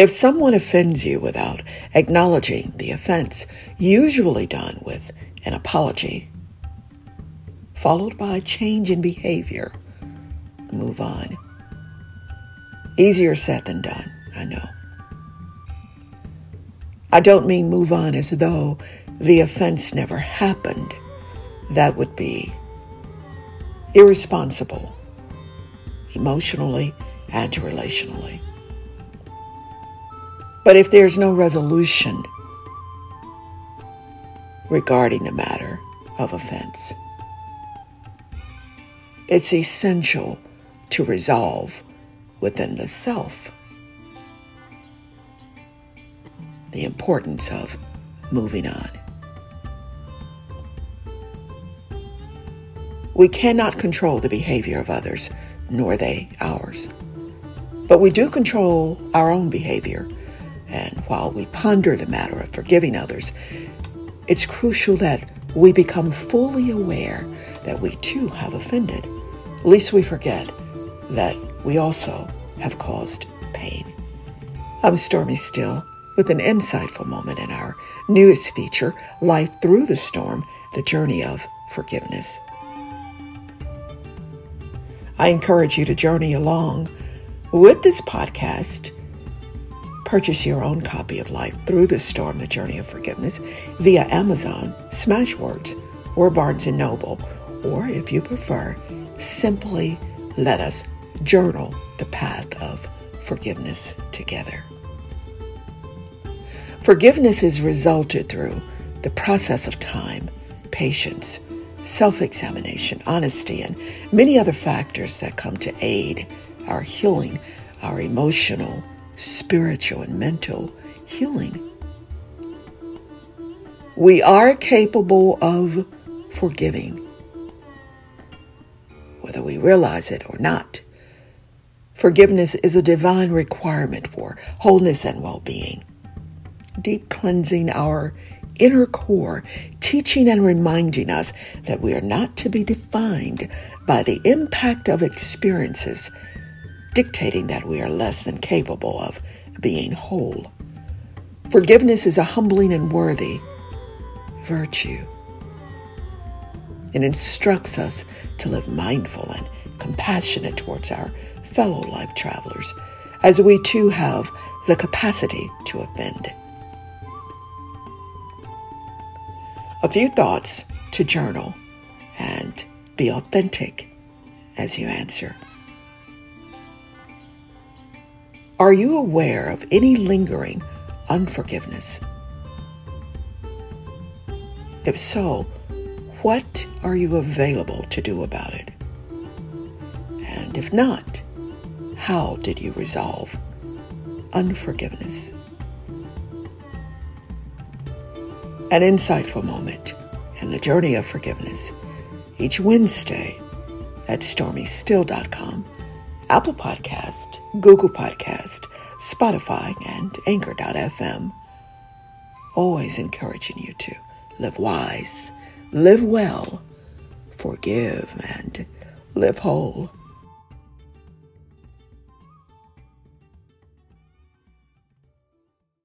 If someone offends you without acknowledging the offense, usually done with an apology, followed by a change in behavior, move on. Easier said than done, I know. I don't mean move on as though the offense never happened. That would be irresponsible, emotionally and relationally. But if there's no resolution regarding the matter of offense, it's essential to resolve within the self the importance of moving on. We cannot control the behavior of others, nor they ours. But we do control our own behavior. And while we ponder the matter of forgiving others, it's crucial that we become fully aware that we too have offended. Least we forget that we also have caused pain. I'm Stormy Still with an insightful moment in our newest feature, Life Through the Storm The Journey of Forgiveness. I encourage you to journey along with this podcast. Purchase your own copy of Life Through the Storm The Journey of Forgiveness via Amazon, Smashwords, or Barnes & Noble, or if you prefer, simply let us journal the path of forgiveness together. Forgiveness is resulted through the process of time, patience, self examination, honesty, and many other factors that come to aid our healing, our emotional, spiritual, and mental healing. We are capable of forgiving, whether we realize it or not. Forgiveness is a divine requirement for wholeness and well being. Deep cleansing our inner core, teaching and reminding us that we are not to be defined by the impact of experiences, dictating that we are less than capable of being whole. Forgiveness is a humbling and worthy virtue. It instructs us to live mindful and compassionate towards our fellow life travelers, as we too have the capacity to offend. A few thoughts to journal and be authentic as you answer. Are you aware of any lingering unforgiveness? If so, what are you available to do about it? And if not, how did you resolve unforgiveness? An insightful moment in the journey of forgiveness each Wednesday at stormystill.com, Apple Podcast, Google Podcast, Spotify, and Anchor.fm. Always encouraging you to live wise, live well, forgive, and live whole.